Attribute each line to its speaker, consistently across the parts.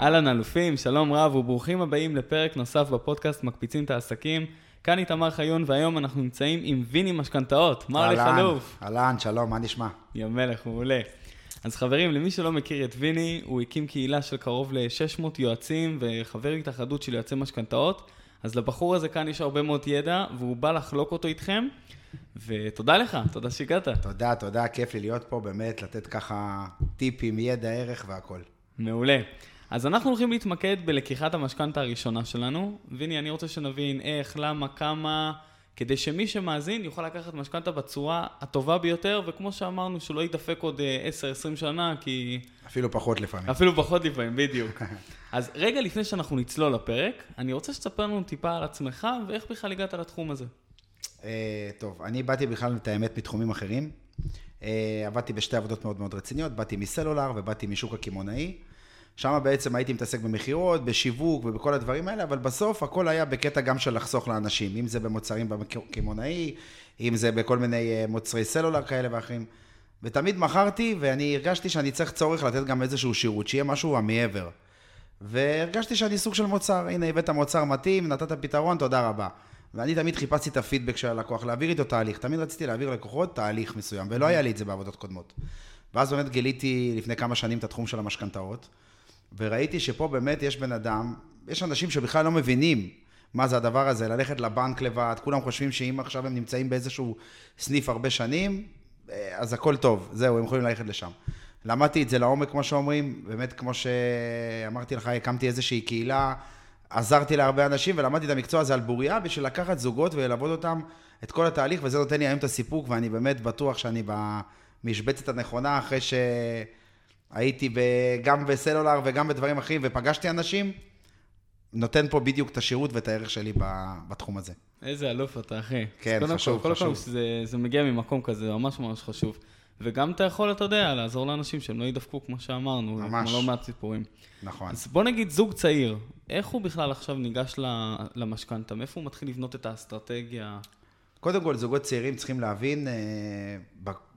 Speaker 1: אהלן אלופים, שלום רב וברוכים הבאים לפרק נוסף בפודקאסט מקפיצים את העסקים. כאן איתמר חיון והיום אנחנו נמצאים עם ויני משכנתאות. מה הולך אלוף?
Speaker 2: אהלן, שלום, מה נשמע?
Speaker 1: יא מלך, מעולה. אז חברים, למי שלא מכיר את ויני, הוא הקים קהילה של קרוב ל-600 יועצים וחבר התאחדות של יועצי משכנתאות. אז לבחור הזה כאן יש הרבה מאוד ידע והוא בא לחלוק אותו איתכם. ותודה לך, תודה שהגעת.
Speaker 2: תודה, תודה, כיף לי להיות פה, באמת, לתת ככה טיפים, ידע, ערך והכל.
Speaker 1: מעולה. אז אנחנו הולכים להתמקד בלקיחת המשכנתה הראשונה שלנו. ויני, אני רוצה שנבין איך, למה, כמה, כדי שמי שמאזין יוכל לקחת משכנתה בצורה הטובה ביותר, וכמו שאמרנו, שלא ידפק עוד 10-20 אה, שנה, כי...
Speaker 2: אפילו פחות לפעמים.
Speaker 1: אפילו פחות לפעמים, בדיוק. אז רגע לפני שאנחנו נצלול לפרק, אני רוצה שתספר לנו טיפה על עצמך, ואיך בכלל הגעת לתחום הזה.
Speaker 2: אה, טוב, אני באתי בכלל, את האמת, מתחומים אחרים. אה, עבדתי בשתי עבודות מאוד מאוד רציניות, באתי מסלולר ובאתי משוק הקמעונאי. שם בעצם הייתי מתעסק במכירות, בשיווק ובכל הדברים האלה, אבל בסוף הכל היה בקטע גם של לחסוך לאנשים, אם זה במוצרים בקמעונאי, אם זה בכל מיני אה, מוצרי סלולר כאלה ואחרים. ותמיד מכרתי, ואני הרגשתי שאני צריך צורך לתת גם איזשהו שירות, שיהיה משהו המעבר. והרגשתי שאני סוג של מוצר, הנה הבאת מוצר מתאים, נתת פתרון, תודה רבה. ואני תמיד חיפשתי את הפידבק של הלקוח, להעביר איתו תהליך. תמיד רציתי להעביר ללקוחות תהליך מסוים, ולא היה לי את זה בעבודות קודמות. ואז באמת גיליתי לפני כמה שנים את התחום של המשכנתאות. וראיתי שפה באמת יש בן אדם, יש אנשים שבכלל לא מבינים מה זה הדבר הזה, ללכת לבנק לבד, כולם חושבים שאם עכשיו הם נמצאים באיזשהו סניף הרבה שנים, אה, אז הכל טוב, זהו, הם יכולים ללכת לשם. למדתי את זה לעומק, כמו שאומרים, באמת, כמו שאמרתי לך, הקמתי איזושהי קהילה, עזרתי להרבה אנשים ולמדתי את המקצוע הזה על בוריה בשביל לקחת זוגות וללוות אותם את כל התהליך, וזה נותן לי היום את הסיפוק, ואני באמת בטוח שאני במשבצת הנכונה אחרי ש... הייתי גם בסלולר וגם בדברים אחרים, ופגשתי אנשים, נותן פה בדיוק את השירות ואת הערך שלי בתחום הזה.
Speaker 1: איזה אלוף אתה, אחי.
Speaker 2: כן, חשוב,
Speaker 1: כל,
Speaker 2: חשוב.
Speaker 1: כל זה, זה מגיע ממקום כזה, ממש ממש חשוב. וגם אתה יכול, אתה יודע, לעזור לאנשים שהם לא ידפקו, כמו שאמרנו, ממש. כמו לא מעט סיפורים.
Speaker 2: נכון.
Speaker 1: אז בוא נגיד זוג צעיר, איך הוא בכלל עכשיו ניגש למשכנתה? מאיפה הוא מתחיל לבנות את האסטרטגיה?
Speaker 2: קודם כל, זוגות צעירים צריכים להבין, אה,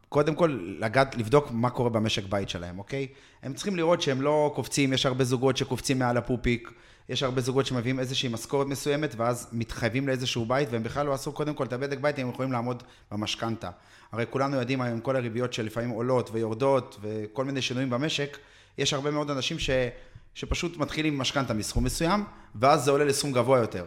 Speaker 2: קודם כל, לגעת, לבדוק מה קורה במשק בית שלהם, אוקיי? הם צריכים לראות שהם לא קופצים, יש הרבה זוגות שקופצים מעל הפופיק, יש הרבה זוגות שמביאים איזושהי משכורת מסוימת, ואז מתחייבים לאיזשהו בית, והם בכלל לא עשו קודם כל את הבדק בית, הם יכולים לעמוד במשכנתה. הרי כולנו יודעים היום, כל הריביות שלפעמים עולות ויורדות, וכל מיני שינויים במשק, יש הרבה מאוד אנשים ש, שפשוט מתחילים משכנתה מסכום מסוים, ואז זה עולה לסכום גבוה יותר.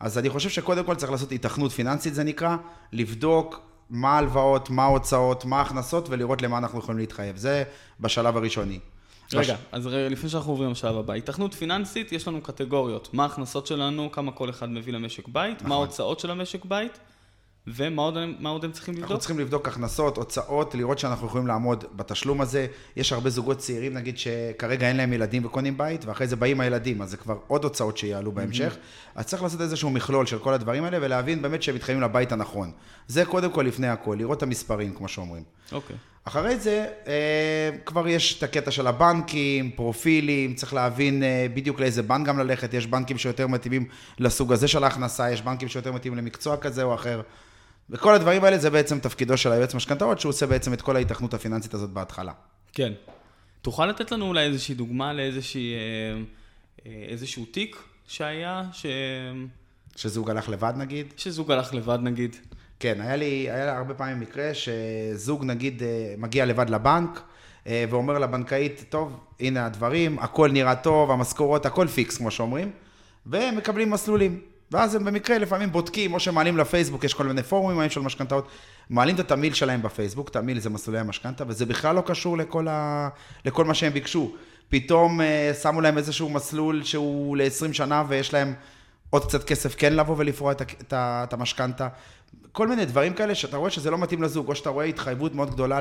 Speaker 2: אז אני חושב שקודם כל צריך לעשות היתכנות פיננסית, זה נקרא, לבדוק מה ההלוואות, מה ההוצאות, מה ההכנסות, ולראות למה אנחנו יכולים להתחייב. זה בשלב הראשוני.
Speaker 1: רגע, בש... אז לפני שאנחנו עוברים לשלב הבא, התכנות פיננסית, יש לנו קטגוריות. מה ההכנסות שלנו, כמה כל אחד מביא למשק בית, נכון. מה ההוצאות של המשק בית, ומה עוד, עוד הם צריכים לבדוק?
Speaker 2: אנחנו צריכים לבדוק הכנסות, הוצאות, לראות שאנחנו יכולים לעמוד בתשלום הזה. יש הרבה זוגות צעירים, נגיד, שכרגע אין להם ילדים וקונים בית, ואחרי זה באים הילדים, אז זה כבר עוד הוצאות שיעלו בהמשך. Mm-hmm. אז צריך לעשות איזשהו מכלול של כל הדברים האלה, ולהבין באמת שהם מתחייבים לבית הנכון. זה קודם כל לפני הכל, לראות את המספרים, כמו שאומרים.
Speaker 1: אוקיי. Okay.
Speaker 2: אחרי זה, אה, כבר יש את הקטע של הבנקים, פרופילים, צריך להבין אה, בדיוק לאיזה בנק גם ללכת. יש בנקים שיותר מתאימים לסוג הזה של ההכנסה, יש בנקים שיותר מתאימים למקצוע כזה או אחר. וכל הדברים האלה זה בעצם תפקידו של היועץ משכנתאות, שהוא עושה בעצם את כל ההיתכנות הפיננסית הזאת בהתחלה.
Speaker 1: כן. תוכל לתת לנו אולי איזושהי דוגמה לאיזושהי, אה, אה, איזשהו תיק שהיה, ש...
Speaker 2: שזוג הלך לבד נגיד?
Speaker 1: שזוג הלך לבד נגיד.
Speaker 2: כן, היה לי, היה לי הרבה פעמים מקרה שזוג נגיד אה, מגיע לבד לבנק, ואומר לבנקאית, טוב, הנה הדברים, הכל נראה טוב, המשכורות, הכל פיקס, כמו שאומרים, והם מקבלים מסלולים. ואז הם במקרה לפעמים בודקים, או שמעלים לפייסבוק, יש כל מיני פורומים היום של משכנתאות, מעלים את התמיל שלהם בפייסבוק, תמיל זה מסלולי המשכנתה, וזה בכלל לא קשור לכל, ה... לכל מה שהם ביקשו. פתאום uh, שמו להם איזשהו מסלול שהוא ל-20 שנה ויש להם עוד קצת כסף כן לבוא ולפרוע את, את, את המשכנתה. כל מיני דברים כאלה שאתה רואה שזה לא מתאים לזוג, או שאתה רואה התחייבות מאוד גדולה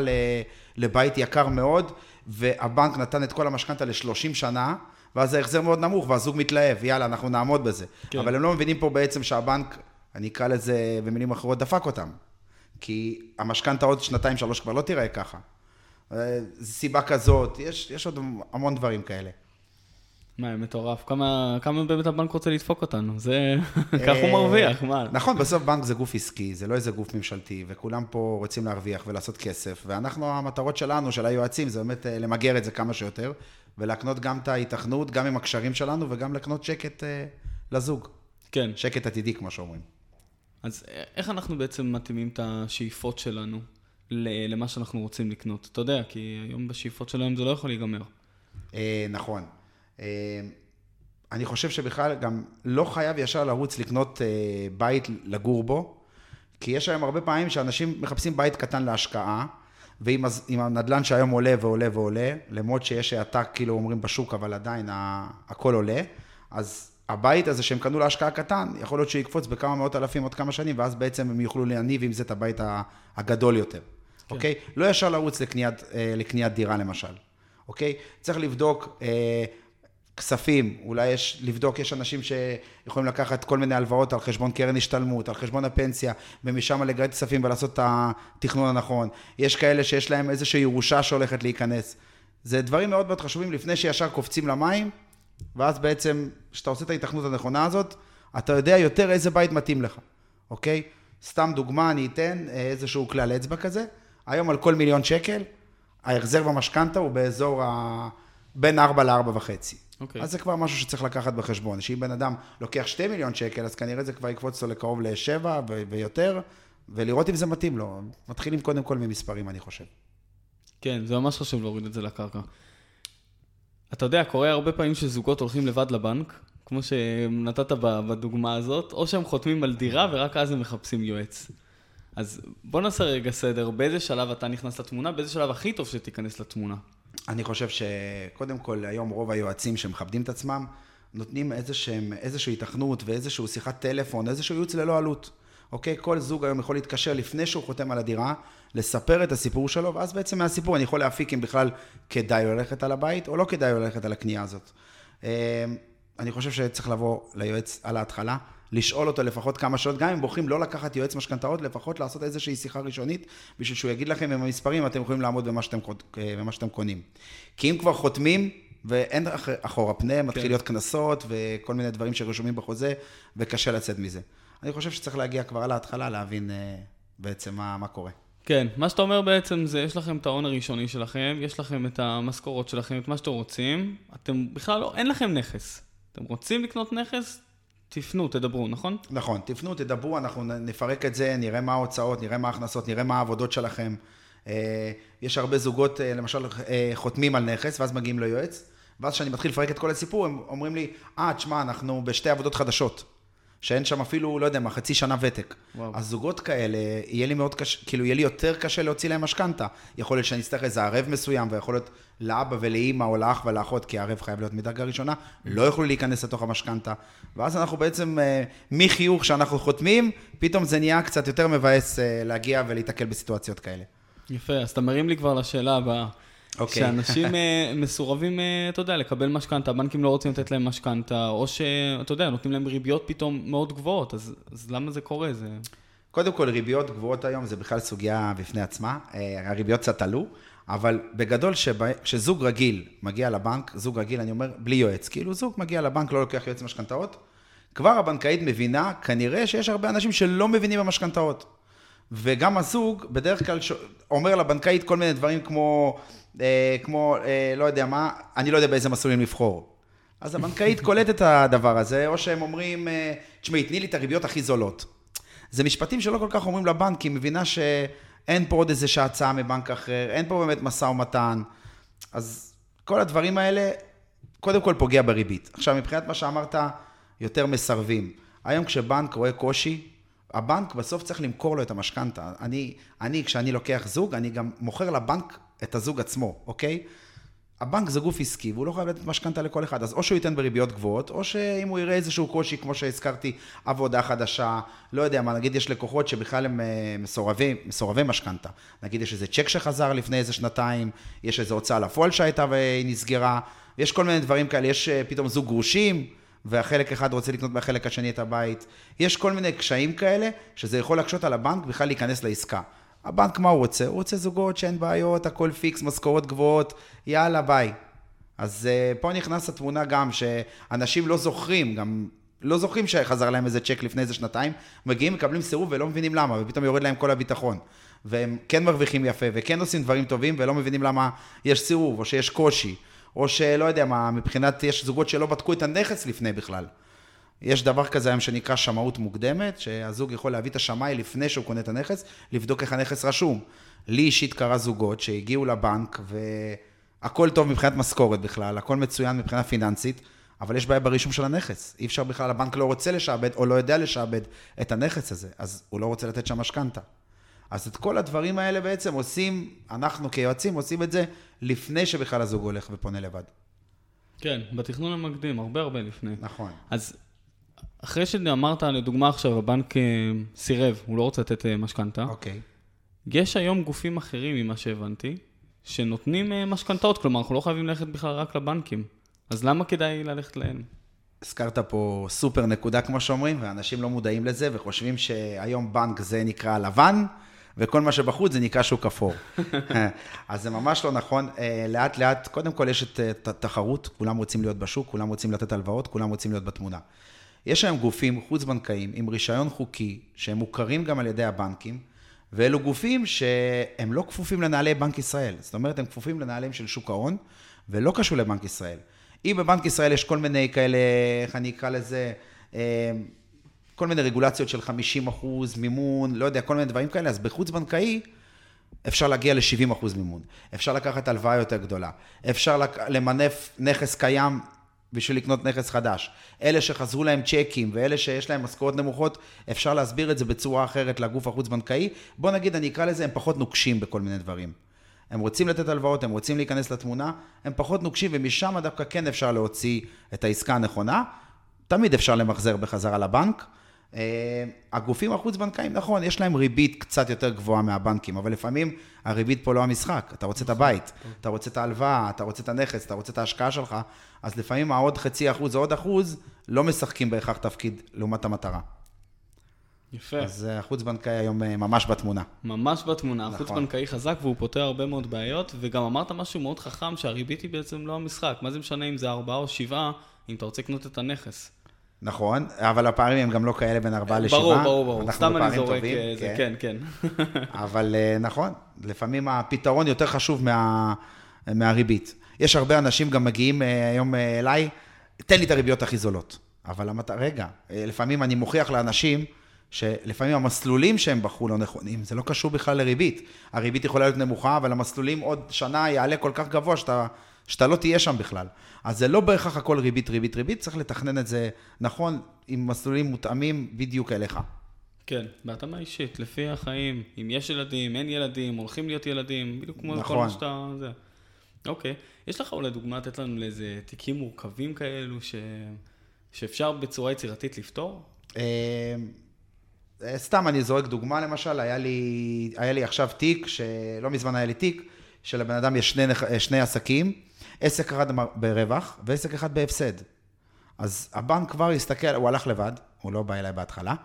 Speaker 2: לבית יקר מאוד, והבנק נתן את כל המשכנתה ל-30 שנה, ואז ההחזר מאוד נמוך, והזוג מתלהב, יאללה, אנחנו נעמוד בזה.
Speaker 1: כן.
Speaker 2: אבל הם לא מבינים פה בעצם שהבנק, אני אקרא לזה במילים אחרות, דפק אותם. כי המשכנתה עוד שנתיים, שלוש כבר לא תיראה ככה. אה, סיבה כזאת, יש, יש עוד המון דברים כאלה.
Speaker 1: מה, מטורף. כמה, כמה באמת הבנק רוצה לדפוק אותנו? זה... כך הוא מרוויח, מה?
Speaker 2: נכון, בסוף בנק זה גוף עסקי, זה לא איזה גוף ממשלתי, וכולם פה רוצים להרוויח ולעשות כסף, ואנחנו, המטרות שלנו, של היועצים, זה באמת אה, למגר את זה כמה שיותר, ולהקנות גם את ההיתכנות, גם עם הקשרים שלנו, וגם לקנות שקט אה, לזוג.
Speaker 1: כן.
Speaker 2: שקט עתידי, כמו שאומרים.
Speaker 1: אז איך אנחנו בעצם מתאימים את השאיפות שלנו למה שאנחנו רוצים לקנות? אתה יודע, כי היום בשאיפות שלהם זה לא יכול להיגמר.
Speaker 2: אה, נכון. אה, אני חושב שבכלל גם לא חייב ישר לרוץ לקנות אה, בית לגור בו, כי יש היום הרבה פעמים שאנשים מחפשים בית קטן להשקעה, ועם הז- הנדלן שהיום עולה ועולה ועולה, למרות שיש האטה, כאילו אומרים בשוק, אבל עדיין ה- הכל עולה, אז הבית הזה שהם קנו להשקעה קטן, יכול להיות שהוא יקפוץ בכמה מאות אלפים עוד כמה שנים, ואז בעצם הם יוכלו להניב עם זה את הבית הגדול יותר, כן. אוקיי? לא ישר לרוץ לקניית, אה, לקניית דירה למשל, אוקיי? צריך לבדוק אה, כספים, אולי יש, לבדוק, יש אנשים שיכולים לקחת כל מיני הלוואות על חשבון קרן השתלמות, על חשבון הפנסיה, ומשם לגרד כספים ולעשות את התכנון הנכון. יש כאלה שיש להם איזושהי ירושה שהולכת להיכנס. זה דברים מאוד מאוד חשובים לפני שישר קופצים למים, ואז בעצם, כשאתה עושה את ההיתכנות הנכונה הזאת, אתה יודע יותר איזה בית מתאים לך, אוקיי? סתם דוגמה, אני אתן אה, איזשהו כלל אצבע כזה. היום על כל מיליון שקל, ההחזר במשכנתה הוא באזור ה... בין 4 ל-4 וחצי.
Speaker 1: אוקיי.
Speaker 2: אז זה כבר משהו שצריך לקחת בחשבון, שאם בן אדם לוקח 2 מיליון שקל, אז כנראה זה כבר יקפוץ לו לקרוב ל-7 ו- ויותר, ולראות אם זה מתאים לו. מתחילים קודם כל ממספרים, אני חושב.
Speaker 1: כן, זה ממש חשוב להוריד את זה לקרקע. אתה יודע, קורה הרבה פעמים שזוגות הולכים לבד לבנק, כמו שנתת בדוגמה הזאת, או שהם חותמים על דירה ורק אז הם מחפשים יועץ. אז בוא נעשה רגע סדר, באיזה שלב אתה נכנס לתמונה, באיזה שלב הכי טוב שתיכנס לתמונה.
Speaker 2: אני חושב שקודם כל, היום רוב היועצים שמכבדים את עצמם, נותנים איזשהם, איזושהי התכנות ואיזושהי שיחת טלפון, איזשהו ייעוץ ללא עלות. אוקיי? כל זוג היום יכול להתקשר לפני שהוא חותם על הדירה, לספר את הסיפור שלו, ואז בעצם מהסיפור אני יכול להפיק אם בכלל כדאי ללכת על הבית, או לא כדאי ללכת על הקנייה הזאת. אה, אני חושב שצריך לבוא ליועץ על ההתחלה, לשאול אותו לפחות כמה שעות, גם אם בוחרים לא לקחת יועץ משכנתאות, לפחות לעשות איזושהי שיחה ראשונית, בשביל שהוא יגיד לכם עם המספרים, אתם יכולים לעמוד במה שאתם, אה, במה שאתם קונים. כי אם כבר חותמים, ואין אח- אחורה פנה, מתחיל
Speaker 1: כן.
Speaker 2: להיות קנסות וכל מיני דברים שרשומים בחוזה, וקשה לצאת מזה. אני חושב שצריך להגיע כבר על ההתחלה, להבין אה, בעצם מה, מה קורה.
Speaker 1: כן, מה שאתה אומר בעצם זה, יש לכם את ההון הראשוני שלכם, יש לכם את המשכורות שלכם, את מה שאתם רוצים, אתם בכלל לא, אין לכם נכס. אתם רוצים לקנות נכס, תפנו, תדברו, נכון?
Speaker 2: נכון, תפנו, תדברו, אנחנו נפרק את זה, נראה מה ההוצאות, נראה מה ההכנסות, נראה מה העבודות שלכם. אה, יש הרבה זוגות, אה, למשל, אה, חותמים על נכס, ואז מגיעים ליועץ, ואז כשאני מתחיל לפרק את כל הסיפור, הם אומרים לי, אה, תשמע, אנחנו בשתי עבודות חדשות, שאין שם אפילו, לא יודע מה, חצי שנה ותק.
Speaker 1: וואו.
Speaker 2: אז זוגות כאלה, יהיה לי מאוד קשה, כאילו, יהיה לי יותר קשה להוציא להם משכנתה. יכול להיות שאני אצטרך איזה ערב מסוים, ויכול להיות לאבא ולאימא, או לאח ולאחות, כי הערב חייב להיות מדרגה ראשונה, לא יוכלו להיכנס לתוך המשכנתה. ואז אנחנו בעצם, אה, מחיוך שאנחנו חותמים, פתאום זה נהיה קצת יותר מבאס אה, להגיע ולהיתקל בסיטואציות כאלה.
Speaker 1: יפה, אז אתה מרים לי כבר לשאלה הבאה.
Speaker 2: אוקיי.
Speaker 1: שאנשים אה, מסורבים, אה, אתה יודע, לקבל משכנתה, הבנקים לא רוצים לתת להם משכנתה, או שאתה יודע, נותנים להם ריביות פתאום מאוד גבוהות, אז, אז למה זה קורה? זה...
Speaker 2: קודם כל, ריביות גבוהות היום זה בכלל סוגיה בפני עצמה. אה, הריביות קצת עלו, אבל בגדול, שבא- כשזוג רגיל מגיע לבנק, זוג רגיל, אני אומר, בלי יועץ, כאילו זוג מגיע לבנק, לא לוקח יועץ משכנתאות, כבר הבנקאית מבינה, כנראה שיש הרבה אנשים שלא מבינים במשכנתאות. וגם הזוג, בדרך כלל ש... אומר לבנקאית כל מיני דברים כמו, אה, כמו אה, לא יודע מה, אני לא יודע באיזה מסלולים לבחור. אז הבנקאית קולטת את הדבר הזה, או שהם אומרים, אה, תשמעי, תני לי את הריביות הכי זולות. זה משפטים שלא כל כך אומרים לבנק, כי היא מבינה שאין פה עוד איזושהי הצעה מבנק אחר, אין פה באמת משא ומתן. אז כל הדברים האלה, קודם כל פוגע בריבית. עכשיו, מבחינת מה שאמרת, יותר מסרבים. היום כשבנק רואה קושי, הבנק בסוף צריך למכור לו את המשכנתה. אני, אני, כשאני לוקח זוג, אני גם מוכר לבנק את הזוג עצמו, אוקיי? הבנק זה גוף עסקי, והוא לא חייב לתת משכנתה לכל אחד, אז או שהוא ייתן בריביות גבוהות, או שאם הוא יראה איזשהו קושי, כמו שהזכרתי, עבודה חדשה, לא יודע מה, נגיד יש לקוחות שבכלל הם אה, מסורבי, מסורבי משכנתה. נגיד יש איזה צ'ק שחזר לפני איזה שנתיים, יש איזו הוצאה לפועל שהייתה והיא נסגרה, יש כל מיני דברים כאלה, יש אה, פתאום זוג גרושים, והחלק אחד רוצה לקנות מהחלק השני את הבית. יש כל מיני קשיים כאלה, שזה יכול להקשות על הבנק בכלל להיכנס לעסקה. הבנק, מה הוא רוצה? הוא רוצה זוגות שאין בעיות, הכל פיקס, משכורות גבוהות, יאללה, ביי. אז אה, פה נכנס התמונה גם, שאנשים לא זוכרים, גם לא זוכרים שחזר להם איזה צ'ק לפני איזה שנתיים, מגיעים, מקבלים סירוב ולא מבינים למה, ופתאום יורד להם כל הביטחון. והם כן מרוויחים יפה, וכן עושים דברים טובים, ולא מבינים למה יש סירוב, או שיש קושי, או שלא יודע מה, מבחינת, יש זוגות שלא בדקו את הנכס לפני בכלל. יש דבר כזה היום שנקרא שמאות מוקדמת, שהזוג יכול להביא את השמאי לפני שהוא קונה את הנכס, לבדוק איך הנכס רשום. לי אישית קרה זוגות שהגיעו לבנק והכל טוב מבחינת משכורת בכלל, הכל מצוין מבחינה פיננסית, אבל יש בעיה ברישום של הנכס. אי אפשר בכלל, הבנק לא רוצה לשעבד או לא יודע לשעבד את הנכס הזה, אז הוא לא רוצה לתת שם משכנתה. אז את כל הדברים האלה בעצם עושים, אנחנו כיועצים עושים את זה לפני שבכלל הזוג הולך ופונה לבד.
Speaker 1: כן, בתכנון המקדים, הרבה הרבה לפני.
Speaker 2: נכון.
Speaker 1: אז אחרי שאמרת, לדוגמה עכשיו, הבנק אה, סירב, הוא לא רוצה לתת אה, משכנתה.
Speaker 2: אוקיי.
Speaker 1: יש היום גופים אחרים, ממה שהבנתי, שנותנים אה, משכנתאות, כלומר, אנחנו לא חייבים ללכת בכלל רק לבנקים. אז למה כדאי ללכת אליהם?
Speaker 2: הזכרת פה סופר נקודה, כמו שאומרים, ואנשים לא מודעים לזה וחושבים שהיום בנק זה נקרא לבן, וכל מה שבחוץ זה נקרא שוק אפור. אז זה ממש לא נכון. לאט לאט, קודם כל יש את התחרות, כולם רוצים להיות בשוק, כולם רוצים לתת הלוואות, כולם רוצים להיות בתמונה. יש היום גופים חוץ-בנקאיים עם רישיון חוקי, שהם מוכרים גם על ידי הבנקים, ואלו גופים שהם לא כפופים לנהלי בנק ישראל. זאת אומרת, הם כפופים לנהלים של שוק ההון, ולא קשור לבנק ישראל. אם בבנק ישראל יש כל מיני כאלה, איך אני אקרא לזה, אה, כל מיני רגולציות של 50 אחוז מימון, לא יודע, כל מיני דברים כאלה, אז בחוץ-בנקאי אפשר להגיע ל-70 אחוז מימון. אפשר לקחת הלוואה יותר גדולה. אפשר למנף נכס קיים בשביל לקנות נכס חדש. אלה שחזרו להם צ'קים ואלה שיש להם משכורות נמוכות, אפשר להסביר את זה בצורה אחרת לגוף החוץ-בנקאי. בוא נגיד, אני אקרא לזה, הם פחות נוקשים בכל מיני דברים. הם רוצים לתת הלוואות, הם רוצים להיכנס לתמונה, הם פחות נוקשים, ומשם דווקא כן אפשר להוציא את העסקה הנכונה. תמיד אפשר למחזר בחזרה לבנק. אה, הגופים החוץ-בנקאיים, נכון, יש להם ריבית קצת יותר גבוהה מהבנקים, אבל לפעמים הריבית פה לא המשחק. אתה רוצה את הבית, אתה רוצה את ההלוואה, אתה רוצה את הנכס, אתה רוצה את ההשקעה שלך, אז לפעמים העוד חצי אחוז או עוד אחוז לא משחקים בהכרח תפקיד לעומת המטרה.
Speaker 1: יפה.
Speaker 2: אז אה, החוץ-בנקאי היום אה, ממש בתמונה.
Speaker 1: ממש בתמונה. נכון. החוץ-בנקאי חזק והוא פותר הרבה מאוד בעיות, וגם אמרת משהו מאוד חכם, שהריבית היא בעצם לא המשחק. מה זה משנה אם זה ארבעה או שבעה, אם אתה רוצה לקנות את הנכס.
Speaker 2: נכון, אבל הפערים הם גם לא כאלה בין ארבעה לשבעה.
Speaker 1: ברור, ברור, ברור. סתם אני זורק, זה, כן, כן.
Speaker 2: אבל נכון, לפעמים הפתרון יותר חשוב מה, מהריבית. יש הרבה אנשים גם מגיעים אה, היום אה, אליי, תן לי את הריביות הכי זולות. אבל המת... רגע, אה, לפעמים אני מוכיח לאנשים שלפעמים המסלולים שהם בחרו לא נכונים, זה לא קשור בכלל לריבית. הריבית יכולה להיות נמוכה, אבל המסלולים עוד שנה יעלה כל כך גבוה שאתה, שאתה לא תהיה שם בכלל. אז זה לא בהכרח הכל ריבית, ריבית, ריבית, צריך לתכנן את זה נכון, עם מסלולים מותאמים בדיוק אליך.
Speaker 1: כן, בהתאמה אישית, לפי החיים, אם יש ילדים, אין ילדים, הולכים להיות ילדים, בדיוק כמו נכון. כל מה שאתה... זה. אוקיי. יש לך אולי דוגמה לתת לנו לאיזה תיקים מורכבים כאלו ש... שאפשר בצורה יצירתית לפתור?
Speaker 2: אה, אה, סתם אני זורק דוגמה למשל, היה לי, היה לי עכשיו תיק, שלא מזמן היה לי תיק, שלבן אדם יש שני, אה, שני עסקים, עסק אחד ברווח ועסק אחד בהפסד. אז הבנק כבר הסתכל, הוא הלך לבד, הוא לא בא אליי בהתחלה,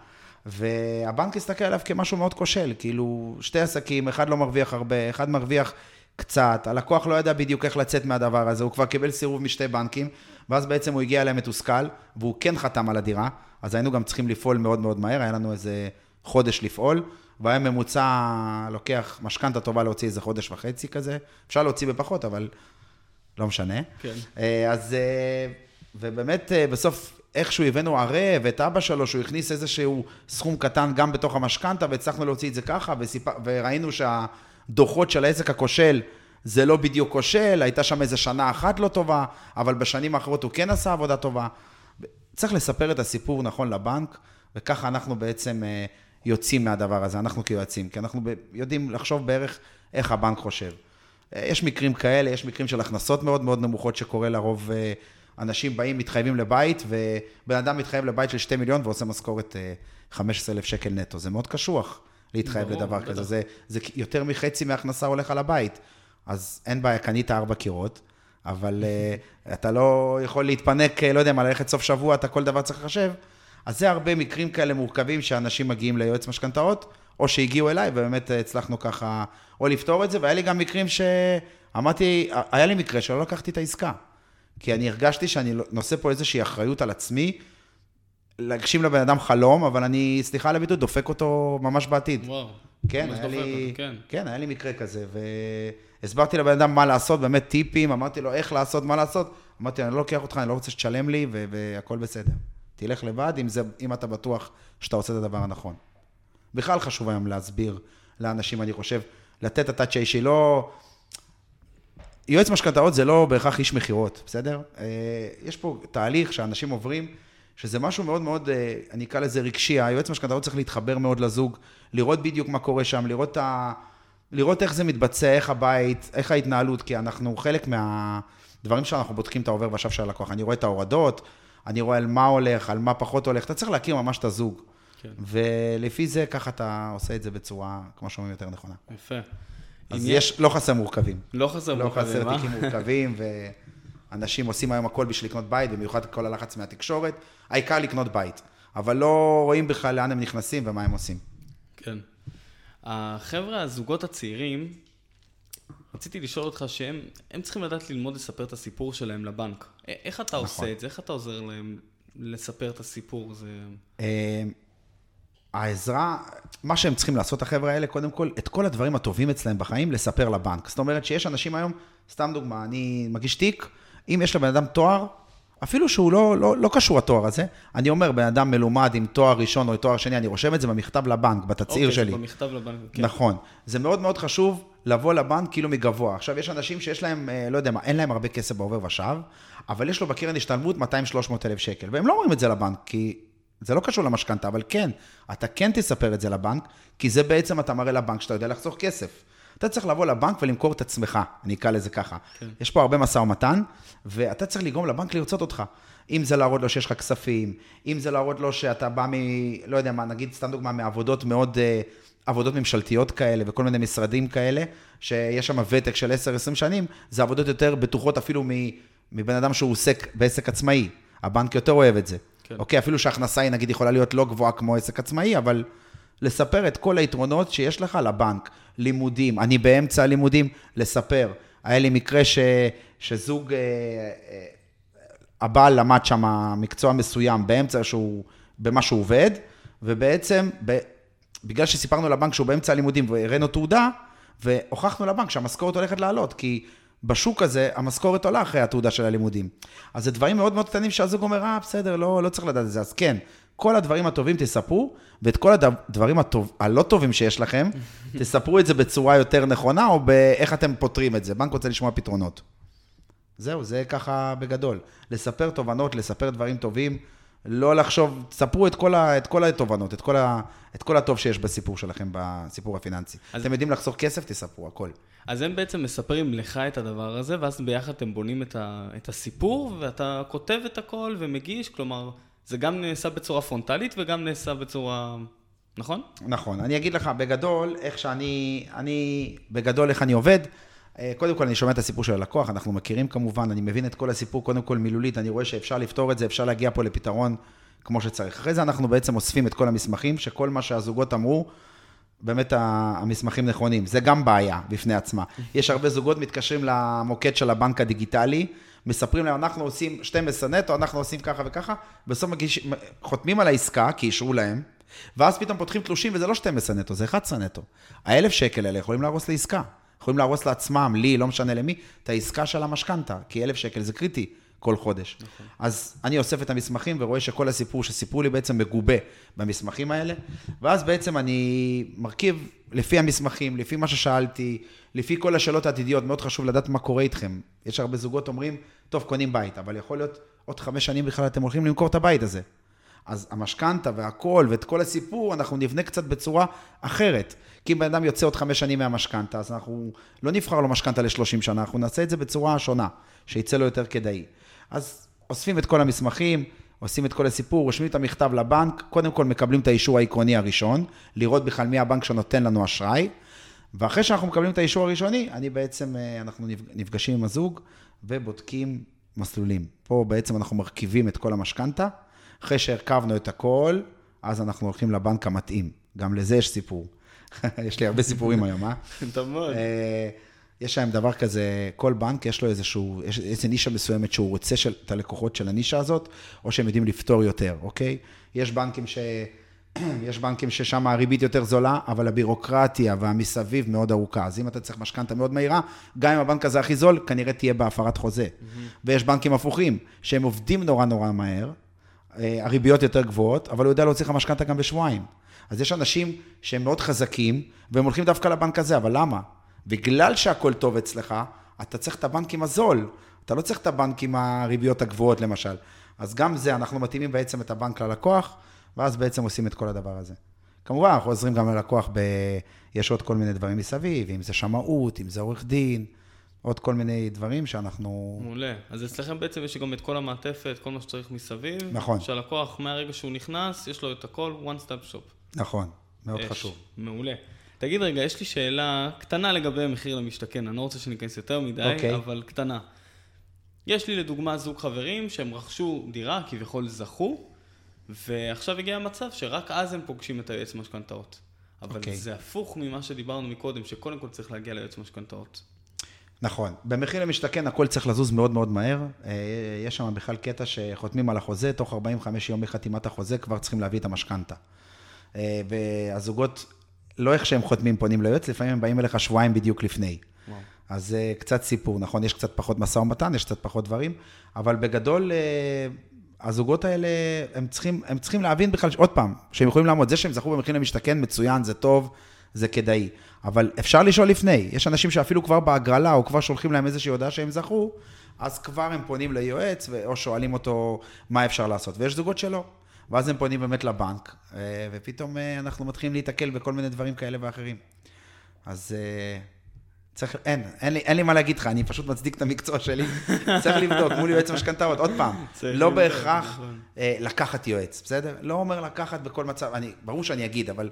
Speaker 2: והבנק הסתכל עליו כמשהו מאוד כושל, כאילו שתי עסקים, אחד לא מרוויח הרבה, אחד מרוויח קצת, הלקוח לא ידע בדיוק איך לצאת מהדבר הזה, הוא כבר קיבל סירוב משתי בנקים, ואז בעצם הוא הגיע אליהם מתוסכל, והוא כן חתם על הדירה, אז היינו גם צריכים לפעול מאוד מאוד מהר, היה לנו איזה חודש לפעול, והיה ממוצע, לוקח משכנתה טובה להוציא איזה חודש וחצי כזה, אפשר להוציא בפחות, אבל לא משנה.
Speaker 1: כן.
Speaker 2: אה, אז, אה, ובאמת, אה, בסוף איכשהו הבאנו ערב את אבא שלו, שהוא הכניס איזשהו סכום קטן גם בתוך המשכנתה, והצלחנו להוציא את זה ככה, וסיפ... וראינו שה... דוחות של העסק הכושל, זה לא בדיוק כושל, הייתה שם איזה שנה אחת לא טובה, אבל בשנים האחרות הוא כן עשה עבודה טובה. צריך לספר את הסיפור נכון לבנק, וככה אנחנו בעצם יוצאים מהדבר הזה, אנחנו כיועצים, כי אנחנו יודעים לחשוב בערך איך הבנק חושב. אה, יש מקרים כאלה, יש מקרים של הכנסות מאוד מאוד נמוכות שקורה לרוב, אה, אנשים באים, מתחייבים לבית, ובן אדם מתחייב לבית של 2 מיליון ועושה משכורת 15,000 שקל נטו. זה מאוד קשוח להתחייב
Speaker 1: ברור,
Speaker 2: לדבר
Speaker 1: בטח.
Speaker 2: כזה. זה, זה יותר מחצי מההכנסה הולך על הבית. אז אין בעיה, קנית ארבע קירות, אבל uh, אתה לא יכול להתפנק, אה, לא יודע מה, ללכת סוף שבוע, אתה כל דבר צריך לחשב. אז זה הרבה מקרים כאלה מורכבים שאנשים מגיעים ליועץ משכנתאות, או שהגיעו אליי, ובאמת אה, הצלחנו ככה, או לפתור את זה, והיה לי גם מקרים שאמרתי, היה לי מקרה שלא לקחתי את העסקה. כי אני הרגשתי שאני לא- נושא פה איזושהי אחריות על עצמי, להגשים לבן אדם חלום, אבל אני, סליחה על הביטוי, דופק אותו ממש בעתיד.
Speaker 1: וואו.
Speaker 2: כן,
Speaker 1: ממש
Speaker 2: היה
Speaker 1: דופק
Speaker 2: לי,
Speaker 1: אותו, כן.
Speaker 2: כן, היה לי מקרה כזה, והסברתי לבן אדם מה לעשות, באמת טיפים, אמרתי לו איך לעשות, מה לעשות. אמרתי, אני לא לוקח אותך, אני לא רוצה שתשלם לי, ו- והכל בסדר. תלך לבד, אם, זה, אם אתה בטוח שאתה עושה את הדבר הנכון. בכלל חשוב היום להסביר לאנשים, אני חושב, לתת את הטאצ' האישי, לא... יועץ משכנתאות זה לא בהכרח איש מכירות, בסדר? אה, יש פה תהליך שאנשים עוברים, שזה משהו מאוד מאוד, אה, אני אקרא לזה רגשי, היועץ משכנתאות צריך להתחבר מאוד לזוג, לראות בדיוק מה קורה שם, לראות, ה... לראות איך זה מתבצע, איך הבית, איך ההתנהלות, כי אנחנו חלק מהדברים שאנחנו בודקים את העובר ושב של הלקוח. אני רואה את ההורדות, אני רואה על מה הולך, על מה פחות הולך, אתה צריך להכיר ממש את הזוג.
Speaker 1: כן.
Speaker 2: ולפי זה, ככה אתה עושה את זה בצורה, כמו שאומרים, יותר נכונה.
Speaker 1: יפה.
Speaker 2: אז יש, לא חסר מורכבים.
Speaker 1: לא חסר
Speaker 2: לא
Speaker 1: מורכבים,
Speaker 2: חסר
Speaker 1: אה?
Speaker 2: תיקים מורכבים, ואנשים עושים היום הכל בשביל לקנות בית, במיוחד כל הלחץ מהתקשורת. העיקר לקנות בית. אבל לא רואים בכלל לאן הם נכנסים ומה הם עושים.
Speaker 1: כן. החבר'ה, הזוגות הצעירים, רציתי לשאול אותך שהם הם צריכים לדעת ללמוד לספר את הסיפור שלהם לבנק. איך אתה
Speaker 2: נכון.
Speaker 1: עושה את זה? איך אתה עוזר להם לספר את הסיפור? זה...
Speaker 2: העזרה, מה שהם צריכים לעשות, החבר'ה האלה, קודם כל, את כל הדברים הטובים אצלהם בחיים, לספר לבנק. זאת אומרת שיש אנשים היום, סתם דוגמה, אני מגיש תיק, אם יש לבן אדם תואר, אפילו שהוא לא, לא, לא קשור התואר הזה, אני אומר, בן אדם מלומד עם תואר ראשון או תואר שני, אני רושם את זה במכתב לבנק, בתצהיר
Speaker 1: אוקיי,
Speaker 2: שלי.
Speaker 1: זה במכתב לבנק. כן.
Speaker 2: נכון. זה מאוד מאוד חשוב לבוא לבנק כאילו מגבוה. עכשיו, יש אנשים שיש להם, אה, לא יודע מה, אין להם הרבה כסף בעובר ושב, אבל יש לו בקרן השתלמות 200-300 אלף שקל, והם לא אומרים את זה לבנק, כי זה לא קשור למשכנתה, אבל כן, אתה כן תספר את זה לבנק, כי זה בעצם אתה מראה לבנק שאתה יודע לחסוך כסף. אתה צריך לבוא לבנק ולמכור את עצמך, אני אקרא לזה ככה.
Speaker 1: כן.
Speaker 2: יש פה הרבה משא ומתן, ואתה צריך לגרום לבנק לרצות אותך. אם זה להראות לו שיש לך כספים, אם זה להראות לו שאתה בא מ... לא יודע מה, נגיד סתם דוגמה, מעבודות מאוד, אה, עבודות ממשלתיות כאלה וכל מיני משרדים כאלה, שיש שם ותק של 10-20 שנים, זה עבודות יותר בטוחות אפילו. מבן אדם שהוא עוסק בעסק עצמאי. הבנק יותר אוהב את זה.
Speaker 1: כן.
Speaker 2: אוקיי, אפילו שההכנסה היא נגיד יכולה להיות לא גבוהה כמו עסק עצמאי, אבל לספר את כל היתרונות שיש לך לבנק, לימודים, אני באמצע הלימודים, לספר. היה לי מקרה ש, שזוג, אה, אה, הבעל למד שם מקצוע מסוים באמצע שהוא, במה שהוא עובד, ובעצם, ב, בגלל שסיפרנו לבנק שהוא באמצע הלימודים והראינו תעודה, והוכחנו לבנק שהמשכורת הולכת לעלות, כי בשוק הזה המשכורת עולה אחרי התעודה של הלימודים. אז זה דברים מאוד מאוד קטנים שהזוג אומר, אה, בסדר, לא, לא צריך לדעת את זה. אז כן, כל הדברים הטובים תספרו, ואת כל הדברים הטוב, הלא טובים שיש לכם, תספרו את זה בצורה יותר נכונה, או באיך אתם פותרים את זה. בנק רוצה לשמוע פתרונות. זהו, זה ככה בגדול. לספר תובנות, לספר דברים טובים, לא לחשוב, תספרו את כל, ה, את כל התובנות, את כל, ה, את כל הטוב שיש בסיפור שלכם, בסיפור הפיננסי.
Speaker 1: אז-
Speaker 2: אתם יודעים לחסוך כסף, תספרו, הכל.
Speaker 1: אז הם בעצם מספרים לך את הדבר הזה, ואז ביחד אתם בונים את, ה, את הסיפור, ואתה כותב את הכל ומגיש, כלומר, זה גם נעשה בצורה פרונטלית וגם נעשה בצורה... נכון?
Speaker 2: נכון. אני אגיד לך, בגדול, איך שאני, אני, בגדול, איך אני עובד. אה, קודם כל, אני שומע את הסיפור של הלקוח, אנחנו מכירים כמובן, אני מבין את כל הסיפור, קודם כל מילולית, אני רואה שאפשר לפתור את זה, אפשר להגיע פה לפתרון כמו שצריך. אחרי זה אנחנו בעצם אוספים את כל המסמכים, שכל מה שהזוגות אמרו, באמת המסמכים נכונים. זה גם בעיה בפני עצמה. יש הרבה זוגות מתקשרים למוקד של הבנק הדיגיטלי, מספרים להם, אנחנו עושים 12 נטו, אנחנו עושים ככה וככה, בסוף מגיש, חותמים על העסקה, כי אישרו להם, ואז פתאום פותחים תלושים, וזה לא 12 נטו, זה 11 נטו. האלף שקל האלה יכולים להרוס לעסקה. יכולים להרוס לעצמם, לי, לא משנה למי, את העסקה של המשכנתה, כי אלף שקל זה קריטי כל חודש. נכון. אז אני אוסף את המסמכים ורואה שכל הסיפור שסיפרו לי בעצם מגובה במסמכים האלה, ואז בעצם אני מרכיב לפי המסמכים, לפי מה ששאלתי, לפי כל השאלות העתידיות, מאוד חשוב לדעת מה קורה איתכם. יש הרבה זוגות אומרים, טוב, קונים בית, אבל יכול להיות עוד חמש שנים בכלל אתם הולכים למכור את הבית הזה. אז המשכנתה והכל, ואת כל הסיפור, אנחנו נבנה קצת בצורה אחרת. כי אם בן אדם יוצא עוד חמש שנים מהמשכנתה, אז אנחנו לא נבחר לו משכנתה ל-30 שנה, אנחנו נעשה את זה בצורה שונה, שיצא לו יותר כדאי. אז אוספים את כל המסמכים, עושים את כל הסיפור, רושמים את המכתב לבנק, קודם כל מקבלים את האישור העקרוני הראשון, לראות בכלל מי הבנק שנותן לנו אשראי, ואחרי שאנחנו מקבלים את האישור הראשוני, אני בעצם, אה, אנחנו נפגשים עם הזוג ובודקים מסלולים. פה בעצם אנחנו מרכיבים את כל המשכנתה, אחרי שהרכבנו את הכל, אז אנחנו הולכים לבנק המתאים. גם לזה יש סיפור. יש לי הרבה סיפורים היום, אה?
Speaker 1: טוב מאוד.
Speaker 2: יש להם דבר כזה, כל בנק יש לו איזשהו, יש איזו נישה מסוימת שהוא רוצה של, את הלקוחות של הנישה הזאת, או שהם יודעים לפתור יותר, אוקיי? יש בנקים ש... יש בנקים ששם הריבית יותר זולה, אבל הבירוקרטיה והמסביב מאוד ארוכה. אז אם אתה צריך משכנתה מאוד מהירה, גם אם הבנק הזה הכי זול, כנראה תהיה בהפרת חוזה. Mm-hmm. ויש בנקים הפוכים, שהם עובדים נורא נורא מהר, אה, הריביות יותר גבוהות, אבל הוא יודע להוציא לך משכנתה גם בשבועיים. אז יש אנשים שהם מאוד חזקים, והם הולכים דווקא לבנק הזה, אבל למה? בגלל שהכל טוב אצלך, אתה צריך את הבנק עם הזול. אתה לא צריך את הבנק עם הריביות הגבוהות, למשל. אז גם זה, אנחנו מתאימים בעצם את הבנק ללקוח, ואז בעצם עושים את כל הדבר הזה. כמובן, אנחנו עוזרים גם ללקוח ב... יש עוד כל מיני דברים מסביב, אם זה שמאות, אם זה עורך דין, עוד כל מיני דברים שאנחנו...
Speaker 1: מעולה. אז אצלכם בעצם יש גם את כל המעטפת, כל מה שצריך מסביב.
Speaker 2: נכון.
Speaker 1: שהלקוח, מהרגע שהוא נכנס, יש לו את הכל one step shop.
Speaker 2: נכון, מאוד
Speaker 1: יש.
Speaker 2: חשוב.
Speaker 1: מעולה. תגיד רגע, יש לי שאלה קטנה לגבי מחיר למשתכן, אני לא רוצה שניכנס יותר מדי,
Speaker 2: אוקיי.
Speaker 1: אבל קטנה. יש לי לדוגמה זוג חברים שהם רכשו דירה, כביכול זכו, ועכשיו הגיע המצב שרק אז הם פוגשים את היועץ משכנתאות. אבל
Speaker 2: אוקיי.
Speaker 1: זה הפוך ממה שדיברנו מקודם, שקודם כל צריך להגיע ליועץ משכנתאות.
Speaker 2: נכון. במחיר למשתכן הכל צריך לזוז מאוד מאוד מהר. אה, יש שם בכלל קטע שחותמים על החוזה, תוך 45 יום מחתימת החוזה כבר צריכים להביא את המשכנתה. אה, והזוגות, לא איך שהם חותמים פונים ליועץ, לפעמים הם באים אליך שבועיים בדיוק לפני.
Speaker 1: וואו.
Speaker 2: אז זה קצת סיפור, נכון? יש קצת פחות משא ומתן, יש קצת פחות דברים, אבל בגדול, אה, הזוגות האלה, הם צריכים, הם צריכים להבין בכלל, עוד פעם, שהם יכולים לעמוד, זה שהם זכו במחיר למשתכן, מצוין, זה טוב, זה כדאי. אבל אפשר לשאול לפני, יש אנשים שאפילו כבר בהגרלה, או כבר שולחים להם איזושהי הודעה שהם זכו, אז כבר הם פונים ליועץ, או שואלים אותו מה אפשר לעשות, ויש זוגות שלא. ואז הם פונים באמת לבנק, אה, ופתאום אה, אנחנו מתחילים להיתקל בכל מיני דברים כאלה ואחרים. אז אה, צריך, אין, אין לי, אין לי מה להגיד לך, אני פשוט מצדיק את המקצוע שלי. צריך לבדוק מול יועץ משכנתאות, עוד פעם, לא בהכרח
Speaker 1: נכון.
Speaker 2: אה, לקחת יועץ, בסדר? לא אומר לקחת בכל מצב, אני, ברור שאני אגיד, אבל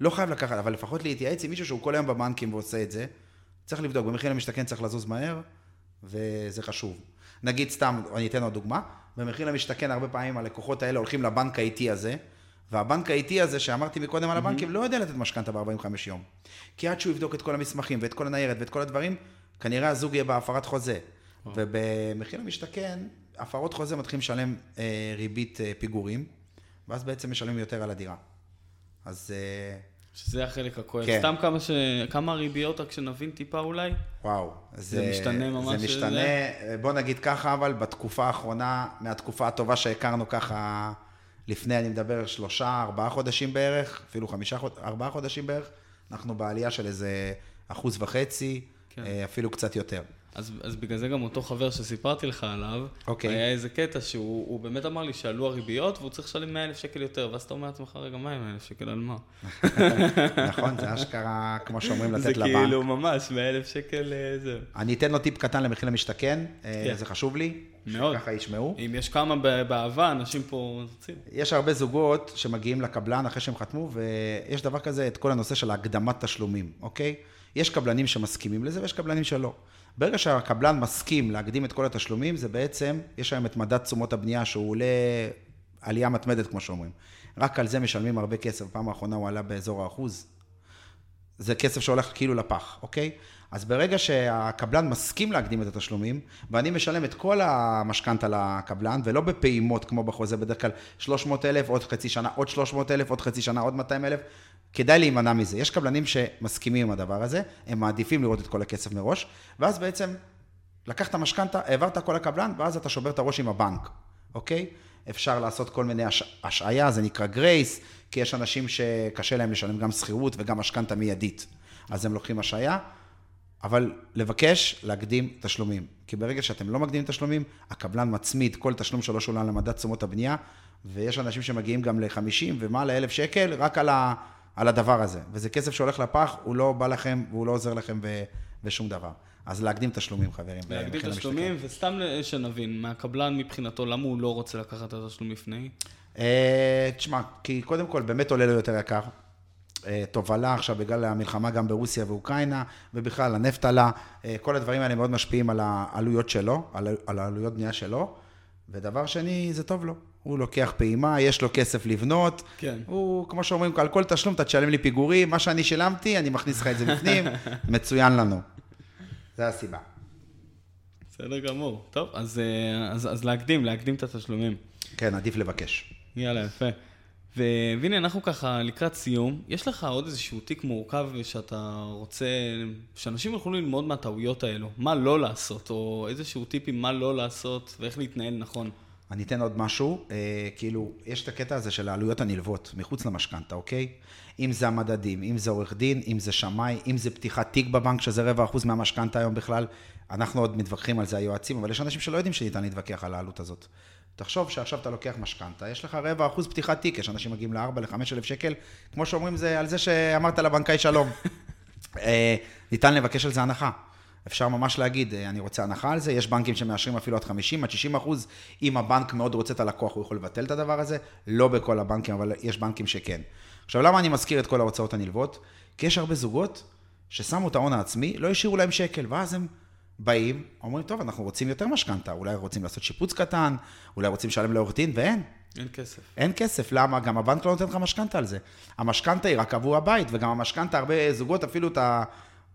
Speaker 2: לא חייב לקחת, אבל לפחות להתייעץ עם מישהו שהוא כל היום בבנקים ועושה את זה. צריך לבדוק, במחיר למשתכן צריך לזוז מהר, וזה חשוב. נגיד סתם, אני אתן עוד דוגמה, במחיר למשתכן הרבה פעמים הלקוחות האלה הולכים לבנק האיטי הזה, והבנק האיטי הזה שאמרתי מקודם על הבנקים, לא יודע לתת משכנתה ב-45 יום. כי עד שהוא יבדוק את כל המסמכים ואת כל הניירת ואת כל הדברים, כנראה הזוג יהיה בהפרת חוזה. ובמחיר למשתכן, הפרות חוזה מתחילים לשלם אה, ריבית אה, פיגורים, ואז בעצם משלמים יותר על הדירה. אז אה,
Speaker 1: שזה החלק הכואב.
Speaker 2: כן.
Speaker 1: סתם כמה, ש... כמה ריביות, רק שנבין טיפה אולי?
Speaker 2: וואו.
Speaker 1: זה משתנה ממש,
Speaker 2: זה משתנה,
Speaker 1: זה?
Speaker 2: בוא נגיד ככה, אבל בתקופה האחרונה, מהתקופה הטובה שהכרנו ככה, לפני, אני מדבר, שלושה, ארבעה חודשים בערך, אפילו חמישה, ארבעה חודשים בערך, אנחנו בעלייה של איזה אחוז וחצי,
Speaker 1: כן.
Speaker 2: אה, אפילו קצת יותר.
Speaker 1: אז, אז בגלל זה גם אותו חבר שסיפרתי לך עליו,
Speaker 2: אוקיי.
Speaker 1: היה איזה קטע שהוא הוא באמת אמר לי שעלו הריביות והוא צריך לשלם 100 אלף שקל יותר, ואז אתה אומר לעצמך, רגע, מה עם 100 אלף שקל, על מה?
Speaker 2: נכון, זה אשכרה, כמו שאומרים,
Speaker 1: זה
Speaker 2: לתת לבנק.
Speaker 1: כאילו ממש 100 אלף שקל אה, זה.
Speaker 2: אני אתן לו טיפ קטן למחיר למשתכן, אה,
Speaker 1: כן.
Speaker 2: זה חשוב לי,
Speaker 1: מאוד.
Speaker 2: שככה ישמעו.
Speaker 1: אם יש כמה באהבה, אנשים פה רוצים.
Speaker 2: יש הרבה זוגות שמגיעים לקבלן אחרי שהם חתמו, ויש דבר כזה, את כל הנושא של הקדמת תשלומים, אוקיי? יש קבלנים שמסכימים לזה ויש קבלנים שלא. ברגע שהקבלן מסכים להקדים את כל התשלומים, זה בעצם, יש היום את מדד תשומות הבנייה שהוא עולה עלייה מתמדת, כמו שאומרים. רק על זה משלמים הרבה כסף, בפעם האחרונה הוא עלה באזור האחוז. זה כסף שהולך כאילו לפח, אוקיי? אז ברגע שהקבלן מסכים להקדים את התשלומים, ואני משלם את כל המשכנתה לקבלן, ולא בפעימות כמו בחוזה, בדרך כלל 300 אלף, עוד חצי שנה, עוד 300 אלף, עוד חצי שנה, עוד 200 אלף, כדאי להימנע מזה. יש קבלנים שמסכימים עם הדבר הזה, הם מעדיפים לראות את כל הכסף מראש, ואז בעצם לקחת משכנתה, העברת הכל לקבלן, ואז אתה שובר את הראש עם הבנק, אוקיי? אפשר לעשות כל מיני הש... השעיה, זה נקרא גרייס, כי יש אנשים שקשה להם לשלם גם שכירות וגם משכנתה מיידית. אז הם לוקחים השעיה. אבל לבקש להקדים תשלומים. כי ברגע שאתם לא מקדימים תשלומים, הקבלן מצמיד כל תשלום שלו שולם למדד תשומות הבנייה, ויש אנשים שמגיעים גם ל-50 ומעלה אלף שקל רק על, ה, על הדבר הזה. וזה כסף שהולך לפח, הוא לא בא לכם והוא לא עוזר לכם בשום דבר. אז להקדים תשלומים, חברים.
Speaker 1: להקדים תשלומים, וסתם שנבין, מהקבלן מבחינתו, למה הוא לא רוצה לקחת את התשלום לפני?
Speaker 2: אה, תשמע, כי קודם כל באמת עולה לו יותר יקר. אה, תובלה עכשיו בגלל המלחמה גם ברוסיה ואוקראינה, ובכלל הנפט עלה, אה, כל הדברים האלה מאוד משפיעים על העלויות שלו, על העלויות בנייה שלו. ודבר שני, זה טוב לו. הוא לוקח פעימה, יש לו כסף לבנות.
Speaker 1: כן.
Speaker 2: הוא, כמו שאומרים, על כל תשלום אתה תשלם לי פיגורים, מה שאני שילמתי, אני מכניס לך את זה בפנים, מצוין לנו. זה הסיבה.
Speaker 1: בסדר גמור. טוב, אז, אז, אז להקדים, להקדים את התשלומים.
Speaker 2: כן, עדיף לבקש.
Speaker 1: יאללה, יפה. והנה, אנחנו ככה לקראת סיום. יש לך עוד איזשהו תיק מורכב שאתה רוצה, שאנשים יוכלו ללמוד מהטעויות האלו, מה לא לעשות, או איזשהו טיפים מה לא לעשות ואיך להתנהל נכון.
Speaker 2: אני אתן עוד משהו, אה, כאילו, יש את הקטע הזה של העלויות הנלוות, מחוץ למשכנתה, אוקיי? אם זה המדדים, אם זה עורך דין, אם זה שמאי, אם זה פתיחת תיק בבנק, שזה רבע אחוז מהמשכנתה היום בכלל, אנחנו עוד מתווכחים על זה היועצים, אבל יש אנשים שלא יודעים שניתן להתווכח על העלות הזאת. תחשוב שעכשיו אתה לוקח משכנתה, יש לך רבע אחוז פתיחת תיק, יש אנשים מגיעים ל-4, ל-5 אלף שקל, כמו שאומרים זה על זה שאמרת לבנקאי שלום. אה, ניתן לבקש על זה הנחה. אפשר ממש להגיד, אה, אני רוצה הנחה על זה, יש בנקים שמאשרים אפילו עד 50, עד 60 אחוז, אם הבנק מאוד רוצה את הלקוח, הוא יכול לבטל את הדבר הזה, לא בכל הבנקים, אבל יש בנקים שכן. עכשיו, למה אני מזכיר את כל ההוצאות הנלוות? כי יש הרבה זוגות ששמו את ההון העצמי, לא השאירו להם שקל, ואז הם באים, אומרים, טוב, אנחנו רוצים יותר משכנתה, אולי רוצים לעשות שיפוץ קטן, אולי רוצים לשלם לעורך דין, ואין.
Speaker 1: אין כסף.
Speaker 2: אין כסף, למה? גם הבנק לא נותן לך משכנתה על זה. המשכנתה היא רק עבור הבית, וגם המשכנתה, הרבה זוגות, אפילו את ה...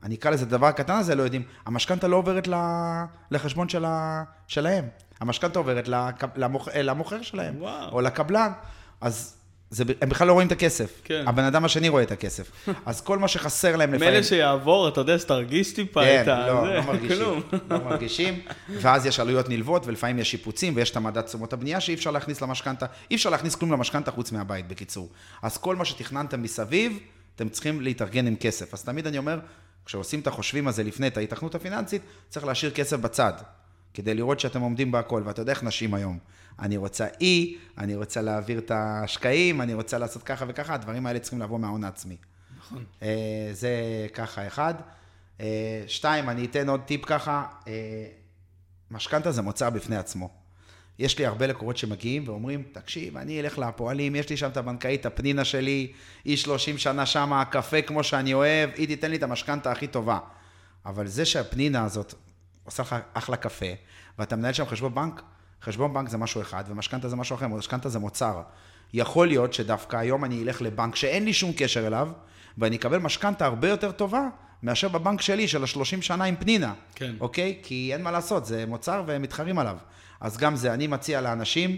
Speaker 2: אני אקרא לזה דבר קטן הזה, לא יודעים. המשכנתה לא עוברת לחשבון של ה... שלהם. המשכנתה עוברת למוכ... למוכר שלהם,
Speaker 1: וואו.
Speaker 2: או לקבלן. אז זה, הם בכלל לא רואים את הכסף.
Speaker 1: כן.
Speaker 2: הבן אדם השני רואה את הכסף. אז כל מה שחסר להם
Speaker 1: לפעמים... מילא שיעבור, אתה יודע, שתרגיש טיפה
Speaker 2: כן,
Speaker 1: את ה...
Speaker 2: לא, זה, לא מרגישים. כלום. לא מרגישים, ואז יש עלויות נלוות, ולפעמים יש שיפוצים, ויש את המדד תשומות הבנייה שאי אפשר להכניס למשכנתה. אי אפשר להכניס כלום למשכנתה חוץ מהבית, בקיצור. אז כל מה שתכננתם מסביב, אתם צריכים להתארגן עם כסף. אז תמיד אני אומר, כשעושים את החושבים הזה לפני, את ההיתכנות הפיננסית, צריך להשאיר כסף בצד, כדי לראות שאתם עומדים בהכל, ואתה יודע איך נשים היום. אני רוצה אי, אני רוצה להעביר את השקעים, אני רוצה לעשות ככה וככה, הדברים האלה צריכים לבוא מההון העצמי.
Speaker 1: נכון.
Speaker 2: אה, זה ככה אחד. אה, שתיים, אני אתן עוד טיפ ככה, אה, משכנתה זה מוצר בפני עצמו. יש לי הרבה לקוחות שמגיעים ואומרים, תקשיב, אני אלך לפועלים, יש לי שם את הבנקאית, הפנינה שלי, היא 30 שנה שמה, קפה כמו שאני אוהב, היא תיתן לי את המשכנתה הכי טובה. אבל זה שהפנינה הזאת עושה לך אחלה קפה, ואתה מנהל שם חשבון בנק, חשבון בנק זה משהו אחד, ומשכנתה זה משהו אחר, משכנתה זה מוצר. יכול להיות שדווקא היום אני אלך לבנק שאין לי שום קשר אליו, ואני אקבל משכנתה הרבה יותר טובה מאשר בבנק שלי של השלושים שנה עם פנינה.
Speaker 1: כן.
Speaker 2: אוקיי? כי אין מה לעשות, זה מוצר והם מתחרים עליו. אז גם זה, אני מציע לאנשים,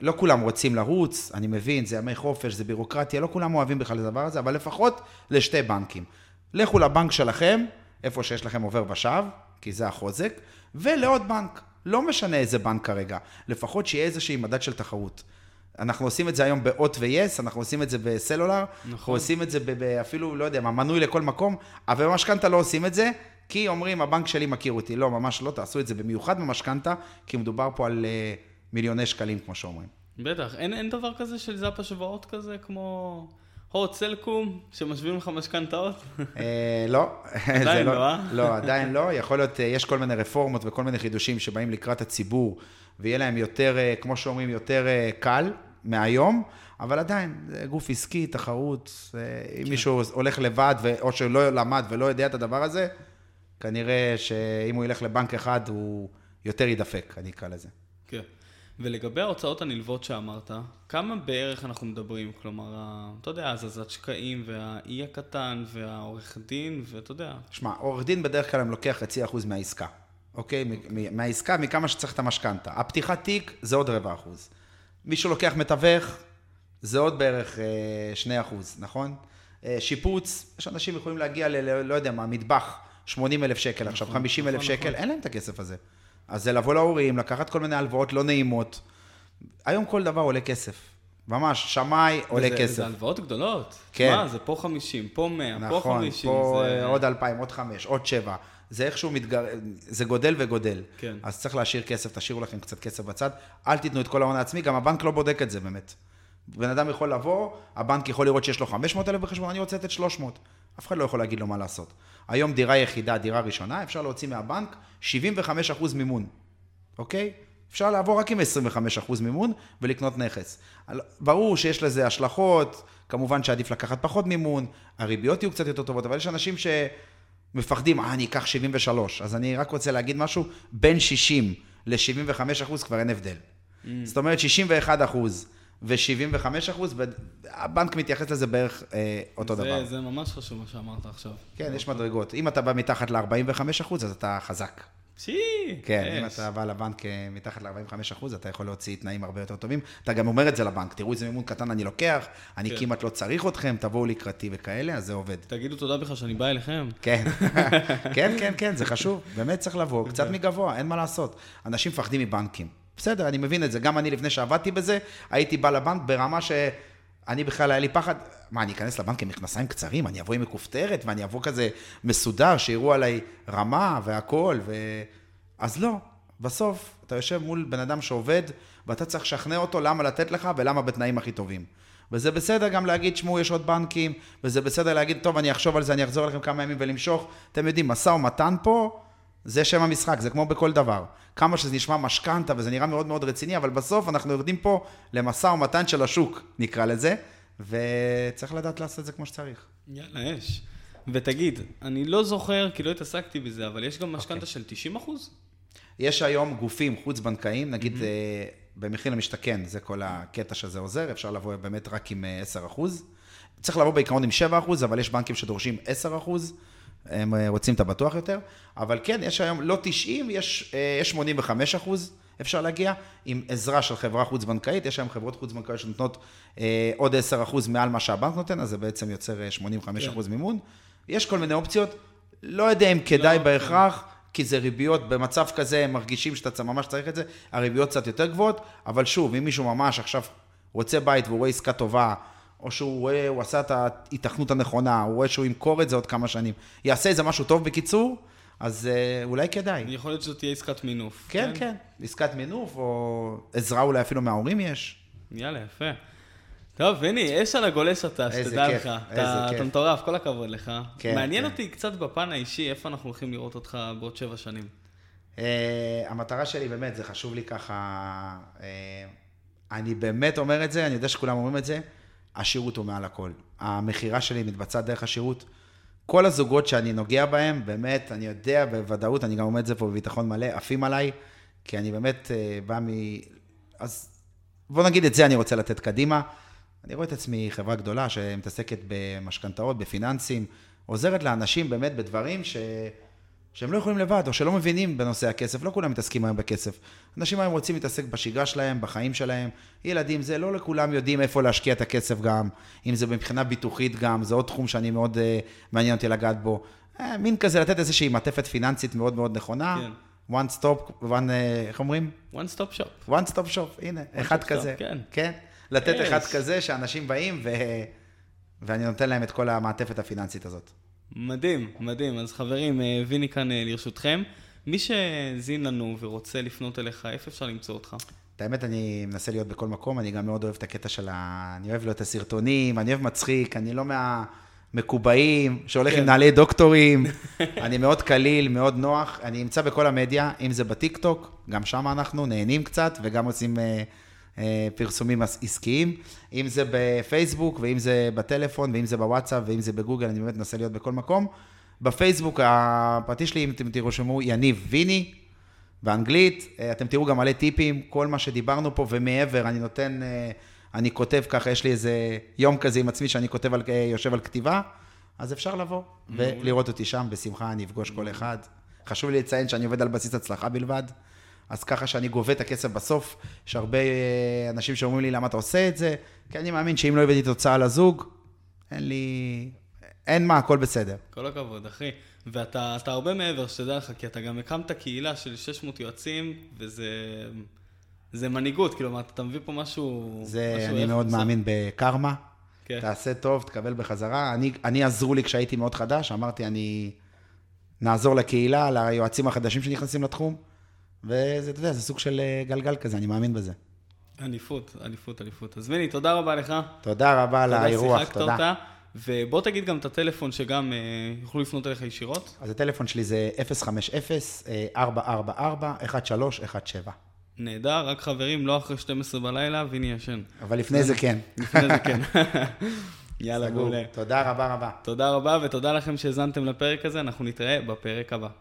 Speaker 2: לא כולם רוצים לרוץ, אני מבין, זה ימי חופש, זה בירוקרטיה, לא כולם אוהבים בכלל את הדבר הזה, אבל לפחות לשתי בנקים. לכו לבנק שלכם, איפה שיש לכם עובר ושב, כי זה החוזק, ולעוד בנק. לא משנה איזה בנק כרגע, לפחות שיהיה איזושהי מדד של תחרות. אנחנו עושים את זה היום באות ו-yes, אנחנו עושים את זה בסלולר, נכון. אנחנו עושים את זה אפילו, לא יודע מנוי לכל מקום, אבל במשכנתה לא עושים את זה, כי אומרים, הבנק שלי מכיר אותי. לא, ממש לא, תעשו את זה במיוחד במשכנתה, כי מדובר פה על uh, מיליוני שקלים, כמו שאומרים.
Speaker 1: בטח, אין, אין דבר כזה של זאפ השוואות כזה, כמו... הוט סלקום, שמשווים לך משכנתאות?
Speaker 2: אה, לא.
Speaker 1: עדיין לא, לא, אה?
Speaker 2: לא, עדיין לא. יכול להיות, אה, יש כל מיני רפורמות וכל מיני חידושים שבאים לקראת הציבור, ויהיה להם יותר, אה, כמו שאומרים, יותר קל מהיום, אבל עדיין, זה גוף עסקי, תחרות. אם כן. מישהו הולך לבד, או שלא למד ולא יודע את הדבר הזה, כנראה שאם הוא ילך לבנק אחד, הוא יותר יידפק, אני אקרא לזה.
Speaker 1: כן. ולגבי ההוצאות הנלוות שאמרת, כמה בערך אנחנו מדברים? כלומר, אתה יודע, הזזת שקעים והאי הקטן והעורך דין, ואתה יודע.
Speaker 2: שמע, עורך דין בדרך כלל הם לוקח חצי אחוז מהעסקה, אוקיי? אוקיי. מהעסקה, מכמה שצריך את המשכנתה. הפתיחת תיק זה עוד רבע אחוז. מישהו לוקח מתווך, זה עוד בערך אה, שני אחוז, נכון? אה, שיפוץ, יש אנשים יכולים להגיע ל... לא יודע מה, מטבח, 80 אלף שקל, עכשיו 50 נכון, אלף נכון, שקל, נכון. אין להם את הכסף הזה. אז זה לבוא להורים, לקחת כל מיני הלוואות לא נעימות. היום כל דבר עולה כסף. ממש, שמאי עולה
Speaker 1: וזה-
Speaker 2: כסף.
Speaker 1: זה הלוואות גדולות.
Speaker 2: כן.
Speaker 1: מה, זה פה 50, פה 100, פה
Speaker 2: נכון,
Speaker 1: 50.
Speaker 2: פה
Speaker 1: זה...
Speaker 2: עוד 2,000, עוד 5, עוד 7. זה איכשהו מתגר... זה גודל וגודל.
Speaker 1: כן.
Speaker 2: אז צריך להשאיר כסף, תשאירו לכם קצת כסף בצד. אל תיתנו את כל ההון העצמי, גם הבנק לא בודק את זה באמת. בן אדם יכול לבוא, הבנק יכול לראות שיש לו 500,000 בחשבון, אני רוצה לתת 300. אף אחד לא יכול להגיד לו מה לעשות. היום דירה יחידה, דירה ראשונה, אפשר להוציא מהבנק 75% מימון, אוקיי? אפשר לעבור רק עם 25% מימון ולקנות נכס. ברור שיש לזה השלכות, כמובן שעדיף לקחת פחות מימון, הריביות יהיו קצת יותר טובות, אבל יש אנשים שמפחדים, אה, אני אקח 73. אז אני רק רוצה להגיד משהו, בין 60 ל-75% כבר אין הבדל.
Speaker 1: Mm.
Speaker 2: זאת אומרת, 61 אחוז ו-75 אחוז, הבנק מתייחס לזה בערך אה, אותו
Speaker 1: זה,
Speaker 2: דבר.
Speaker 1: זה ממש חשוב מה שאמרת עכשיו.
Speaker 2: כן, יש מדרגות. אם אתה בא מתחת ל-45 אחוז, אז אתה חזק.
Speaker 1: שי,
Speaker 2: כן, אם
Speaker 1: יש.
Speaker 2: אתה בא לבנק אה, מתחת ל-45 אחוז, אתה יכול להוציא תנאים הרבה יותר טובים. אתה גם אומר את זה לבנק, תראו איזה מימון קטן אני לוקח, אני
Speaker 1: כן.
Speaker 2: כמעט לא צריך אתכם, תבואו לקראתי וכאלה, אז זה עובד.
Speaker 1: תגידו תודה בכלל שאני בא אליכם.
Speaker 2: כן, כן, כן, כן, זה חשוב. באמת צריך לבוא, קצת מגבוה, אין מה לעשות. אנשים מפחדים מבנקים. בסדר, אני מבין את זה. גם אני, לפני שעבדתי בזה, הייתי בא לבנק ברמה ש... אני בכלל, היה לי פחד, מה, אני אכנס לבנק עם מכנסיים קצרים, אני אבוא עם מכופתרת, ואני אבוא כזה מסודר, שיראו עליי רמה והכול, ו... אז לא. בסוף, אתה יושב מול בן אדם שעובד, ואתה צריך לשכנע אותו למה לתת לך ולמה בתנאים הכי טובים. וזה בסדר גם להגיד, שמעו, יש עוד בנקים, וזה בסדר להגיד, טוב, אני אחשוב על זה, אני אחזור אליכם כמה ימים ולמשוך. אתם יודעים, משא ומתן פה, זה שם המשחק, זה כמו בכל דבר. כמה שזה נשמע משכנתה וזה נראה מאוד מאוד רציני, אבל בסוף אנחנו יורדים פה למשא ומתן של השוק, נקרא לזה, וצריך לדעת לעשות את זה כמו שצריך.
Speaker 1: יאללה, יש. ותגיד, אני לא זוכר, כי לא התעסקתי בזה, אבל יש גם
Speaker 2: אוקיי.
Speaker 1: משכנתה של 90 אחוז?
Speaker 2: יש היום גופים חוץ-בנקאיים, נגיד אה, במחיר למשתכן, זה כל הקטע שזה עוזר, אפשר לבוא באמת רק עם אה, 10 אחוז. צריך לבוא בעיקרון עם 7 אחוז, אבל יש בנקים שדורשים 10 אחוז, הם אה, רוצים את הבטוח יותר. אבל כן, יש היום לא 90, יש, אה, יש 85 אחוז, אפשר להגיע, עם עזרה של חברה חוץ-בנקאית, יש היום חברות חוץ-בנקאיות שנותנות אה, עוד 10 אחוז מעל מה שהבנק נותן, אז זה בעצם יוצר אה, 85 אחוז מימון. יש כל מיני אופציות, לא יודע אם כדאי
Speaker 1: לא,
Speaker 2: בהכרח. כי זה ריביות, במצב כזה הם מרגישים שאתה ממש צריך את זה, הריביות קצת יותר גבוהות, אבל שוב, אם מישהו ממש עכשיו רוצה בית והוא רואה עסקה טובה, או שהוא רואה, הוא עשה את ההיתכנות הנכונה, הוא רואה שהוא ימכור את זה עוד כמה שנים, יעשה איזה משהו טוב בקיצור, אז אה, אולי כדאי.
Speaker 1: יכול להיות שזאת תהיה עסקת מינוף.
Speaker 2: כן, כן, עסקת מינוף, או עזרה אולי אפילו מההורים יש.
Speaker 1: יאללה, יפה. טוב, הנה, אש על הגולש אתה, שתדע לך. אתה. אתה מטורף, כל הכבוד לך.
Speaker 2: כן,
Speaker 1: מעניין
Speaker 2: כן.
Speaker 1: אותי קצת בפן האישי, איפה אנחנו הולכים לראות אותך בעוד שבע שנים.
Speaker 2: Uh, המטרה שלי באמת, זה חשוב לי ככה, uh, אני באמת אומר את זה, אני יודע שכולם אומרים את זה, השירות הוא מעל הכל. המכירה שלי מתבצעת דרך השירות. כל הזוגות שאני נוגע בהם, באמת, אני יודע בוודאות, אני גם אומר את זה פה בביטחון מלא, עפים עליי, כי אני באמת uh, בא מ... אז בוא נגיד את זה אני רוצה לתת קדימה. אני רואה את עצמי חברה גדולה שמתעסקת במשכנתאות, בפיננסים, עוזרת לאנשים באמת בדברים ש... שהם לא יכולים לבד, או שלא מבינים בנושא הכסף, לא כולם מתעסקים היום בכסף. אנשים היום רוצים להתעסק בשגרה שלהם, בחיים שלהם, ילדים, זה לא לכולם יודעים איפה להשקיע את הכסף גם, אם זה מבחינה ביטוחית גם, זה עוד תחום שאני מאוד uh, מעניין אותי לגעת בו. Uh, מין כזה לתת איזושהי מעטפת פיננסית מאוד מאוד נכונה.
Speaker 1: כן.
Speaker 2: one stop, one, uh, איך אומרים?
Speaker 1: one stop shop.
Speaker 2: one stop shop, הנה, אחד
Speaker 1: stop,
Speaker 2: כזה.
Speaker 1: כן.
Speaker 2: כן. לתת
Speaker 1: יש.
Speaker 2: אחד כזה שאנשים באים ו... ואני נותן להם את כל המעטפת הפיננסית הזאת.
Speaker 1: מדהים, מדהים. אז חברים, אה, ויני כאן אה, לרשותכם. מי שהאזין לנו ורוצה לפנות אליך, איפה אפשר למצוא אותך?
Speaker 2: את האמת, אני מנסה להיות בכל מקום, אני גם מאוד אוהב את הקטע של ה... אני אוהב לו את הסרטונים, אני אוהב מצחיק, אני לא מהמקובעים, שהולך
Speaker 1: כן.
Speaker 2: עם נעלי דוקטורים, אני מאוד קליל, מאוד נוח, אני נמצא בכל המדיה, אם זה בטיקטוק, גם שם אנחנו נהנים קצת, וגם עושים אה, פרסומים עס- עסקיים, אם זה בפייסבוק, ואם זה בטלפון, ואם זה בוואטסאפ, ואם זה בגוגל, אני באמת מנסה להיות בכל מקום. בפייסבוק, הפרטי שלי, אם אתם תרשמו, יניב ויני, באנגלית, אה, אתם תראו גם מלא טיפים, כל מה שדיברנו פה ומעבר, אני נותן, אה, אני כותב ככה, יש לי איזה יום כזה עם עצמי שאני כותב על, אה, יושב על כתיבה, אז אפשר לבוא ולראות אותי שם, בשמחה, אני אפגוש כל אחד. חשוב לי לציין שאני עובד על בסיס הצלחה בלבד, אז ככה שאני גובה את הכסף בסוף, יש הרבה אה, אנשים שאומרים לי למה אתה עושה את זה, כי אני מאמין שאם לא הבאתי תוצאה לזוג, אין לי, אין מה, הכל בסדר.
Speaker 1: כל הכבוד, אחי. ואתה אתה הרבה מעבר, שתדע לך, כי אתה גם הקמת קהילה של 600 יועצים, וזה זה מנהיגות, כאילו, אתה מביא פה משהו...
Speaker 2: זה,
Speaker 1: משהו
Speaker 2: אני מאוד
Speaker 1: לעשות.
Speaker 2: מאמין בקרמה.
Speaker 1: כן.
Speaker 2: תעשה טוב, תקבל בחזרה. אני, אני עזרו לי כשהייתי מאוד חדש, אמרתי, אני נעזור לקהילה, ליועצים החדשים שנכנסים לתחום, וזה, אתה יודע, זה סוג של אה, גלגל כזה, אני מאמין בזה.
Speaker 1: אליפות, אליפות, אליפות. אז ויני, תודה רבה לך.
Speaker 2: תודה רבה על האירוח, תודה.
Speaker 1: אותה. ובוא תגיד גם את הטלפון שגם אה, יוכלו לפנות אליך ישירות.
Speaker 2: אז הטלפון שלי זה אה, 050-444-1317.
Speaker 1: נהדר, רק חברים, לא אחרי 12 בלילה, ויני ישן.
Speaker 2: אבל לפני זה כן.
Speaker 1: לפני זה כן. יאללה. מעולה.
Speaker 2: תודה רבה רבה.
Speaker 1: תודה רבה ותודה לכם שהאזנתם לפרק הזה, אנחנו נתראה בפרק הבא.